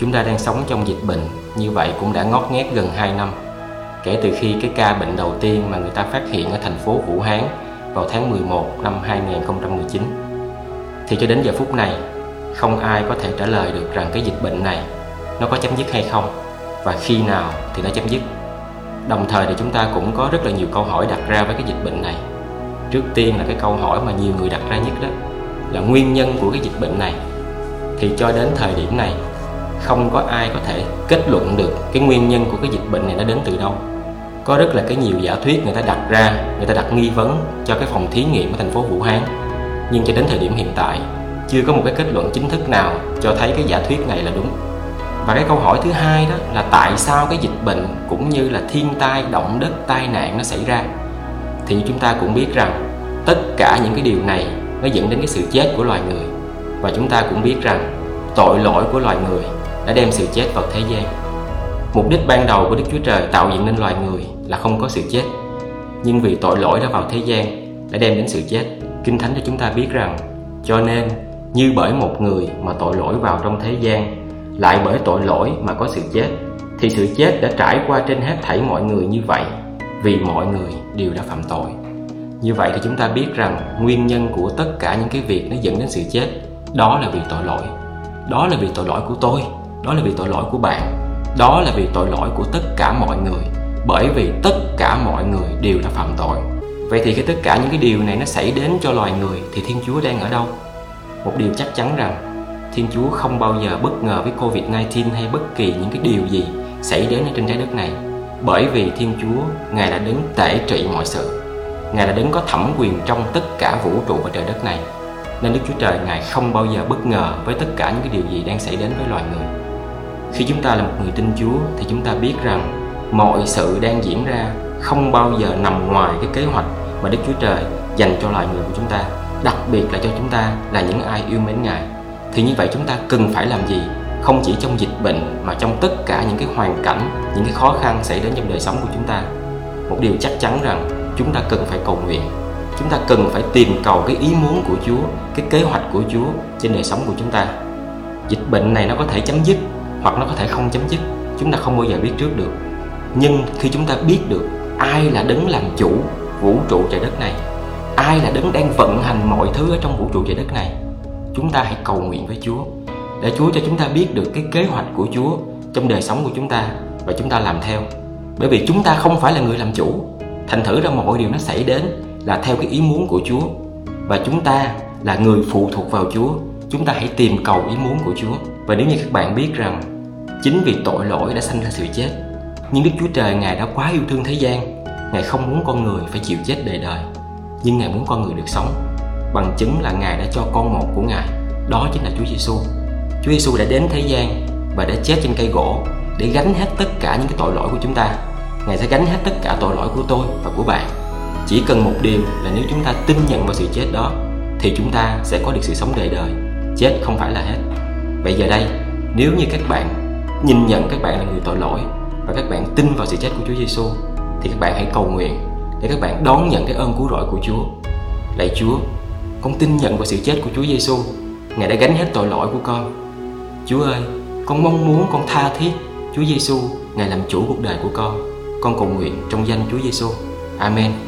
Chúng ta đang sống trong dịch bệnh như vậy cũng đã ngót nghét gần 2 năm kể từ khi cái ca bệnh đầu tiên mà người ta phát hiện ở thành phố Vũ Hán vào tháng 11 năm 2019. Thì cho đến giờ phút này, không ai có thể trả lời được rằng cái dịch bệnh này nó có chấm dứt hay không và khi nào thì nó chấm dứt. Đồng thời thì chúng ta cũng có rất là nhiều câu hỏi đặt ra với cái dịch bệnh này. Trước tiên là cái câu hỏi mà nhiều người đặt ra nhất đó là nguyên nhân của cái dịch bệnh này. Thì cho đến thời điểm này không có ai có thể kết luận được cái nguyên nhân của cái dịch bệnh này nó đến từ đâu. Có rất là cái nhiều giả thuyết người ta đặt ra, người ta đặt nghi vấn cho cái phòng thí nghiệm ở thành phố Vũ Hán. Nhưng cho đến thời điểm hiện tại, chưa có một cái kết luận chính thức nào cho thấy cái giả thuyết này là đúng. Và cái câu hỏi thứ hai đó là tại sao cái dịch bệnh cũng như là thiên tai, động đất, tai nạn nó xảy ra? Thì chúng ta cũng biết rằng, tất cả những cái điều này nó dẫn đến cái sự chết của loài người. Và chúng ta cũng biết rằng, tội lỗi của loài người đã đem sự chết vào thế gian. Mục đích ban đầu của đức chúa trời tạo dựng nên loài người là không có sự chết. Nhưng vì tội lỗi đã vào thế gian, đã đem đến sự chết. Kinh thánh cho chúng ta biết rằng, cho nên, như bởi một người mà tội lỗi vào trong thế gian, lại bởi tội lỗi mà có sự chết, thì sự chết đã trải qua trên hết thảy mọi người như vậy, vì mọi người đều đã phạm tội. Như vậy thì chúng ta biết rằng, nguyên nhân của tất cả những cái việc nó dẫn đến sự chết, đó là vì tội lỗi. Đó là vì tội lỗi của tôi đó là vì tội lỗi của bạn. Đó là vì tội lỗi của tất cả mọi người. Bởi vì tất cả mọi người đều đã phạm tội. Vậy thì khi tất cả những cái điều này nó xảy đến cho loài người thì thiên chúa đang ở đâu? Một điều chắc chắn rằng, thiên chúa không bao giờ bất ngờ với covid 19 hay bất kỳ những cái điều gì xảy đến ở trên trái đất này. Bởi vì thiên chúa, ngài đã đứng tể trị mọi sự. Ngài đã đứng có thẩm quyền trong tất cả vũ trụ và trời đất này. Nên đức chúa trời, ngài không bao giờ bất ngờ với tất cả những cái điều gì đang xảy đến với loài người khi chúng ta là một người tin chúa thì chúng ta biết rằng mọi sự đang diễn ra không bao giờ nằm ngoài cái kế hoạch mà Đức Chúa Trời dành cho loài người của chúng ta, đặc biệt là cho chúng ta là những ai yêu mến Ngài. Thì như vậy chúng ta cần phải làm gì? Không chỉ trong dịch bệnh mà trong tất cả những cái hoàn cảnh, những cái khó khăn xảy đến trong đời sống của chúng ta. Một điều chắc chắn rằng chúng ta cần phải cầu nguyện. Chúng ta cần phải tìm cầu cái ý muốn của Chúa, cái kế hoạch của Chúa trên đời sống của chúng ta. Dịch bệnh này nó có thể chấm dứt hoặc nó có thể không chấm dứt, chúng ta không bao giờ biết trước được. Nhưng khi chúng ta biết được ai là đấng làm chủ vũ trụ trời đất này, ai là đấng đang vận hành mọi thứ ở trong vũ trụ trời đất này, chúng ta hãy cầu nguyện với chúa. Để chúa cho chúng ta biết được cái kế hoạch của chúa trong đời sống của chúng ta và chúng ta làm theo. Bởi vì chúng ta không phải là người làm chủ. Thành thử ra mọi điều nó xảy đến là theo cái ý muốn của chúa. Và chúng ta là người phụ thuộc vào chúa. Chúng ta hãy tìm cầu ý muốn của chúa và nếu như các bạn biết rằng chính vì tội lỗi đã sanh ra sự chết, nhưng Đức Chúa Trời, Ngài đã quá yêu thương thế gian. Ngài không muốn con người phải chịu chết đời đời, Nhưng Ngài muốn con người được sống. Bằng chứng là Ngài đã cho con một của Ngài, Đó chính là Chúa Giêsu. Chúa Giêsu đã đến thế gian Và đã chết trên cây gỗ Để gánh hết tất cả những cái tội lỗi của chúng ta. Ngài sẽ gánh hết tất cả tội lỗi của tôi và của bạn. Chỉ cần một điều là nếu chúng ta tin nhận vào sự chết đó, Thì chúng ta sẽ có được sự sống đời đời. Chết không phải là hết. Vậy giờ đây nếu như các bạn nhìn nhận các bạn là người tội lỗi và các bạn tin vào sự chết của Chúa Giêsu thì các bạn hãy cầu nguyện để các bạn đón nhận cái ơn cứu rỗi của Chúa. Lạy Chúa, con tin nhận vào sự chết của Chúa Giêsu, Ngài đã gánh hết tội lỗi của con. Chúa ơi, con mong muốn con tha thiết Chúa Giêsu, Ngài làm chủ cuộc đời của con. Con cầu nguyện trong danh Chúa Giêsu. Amen.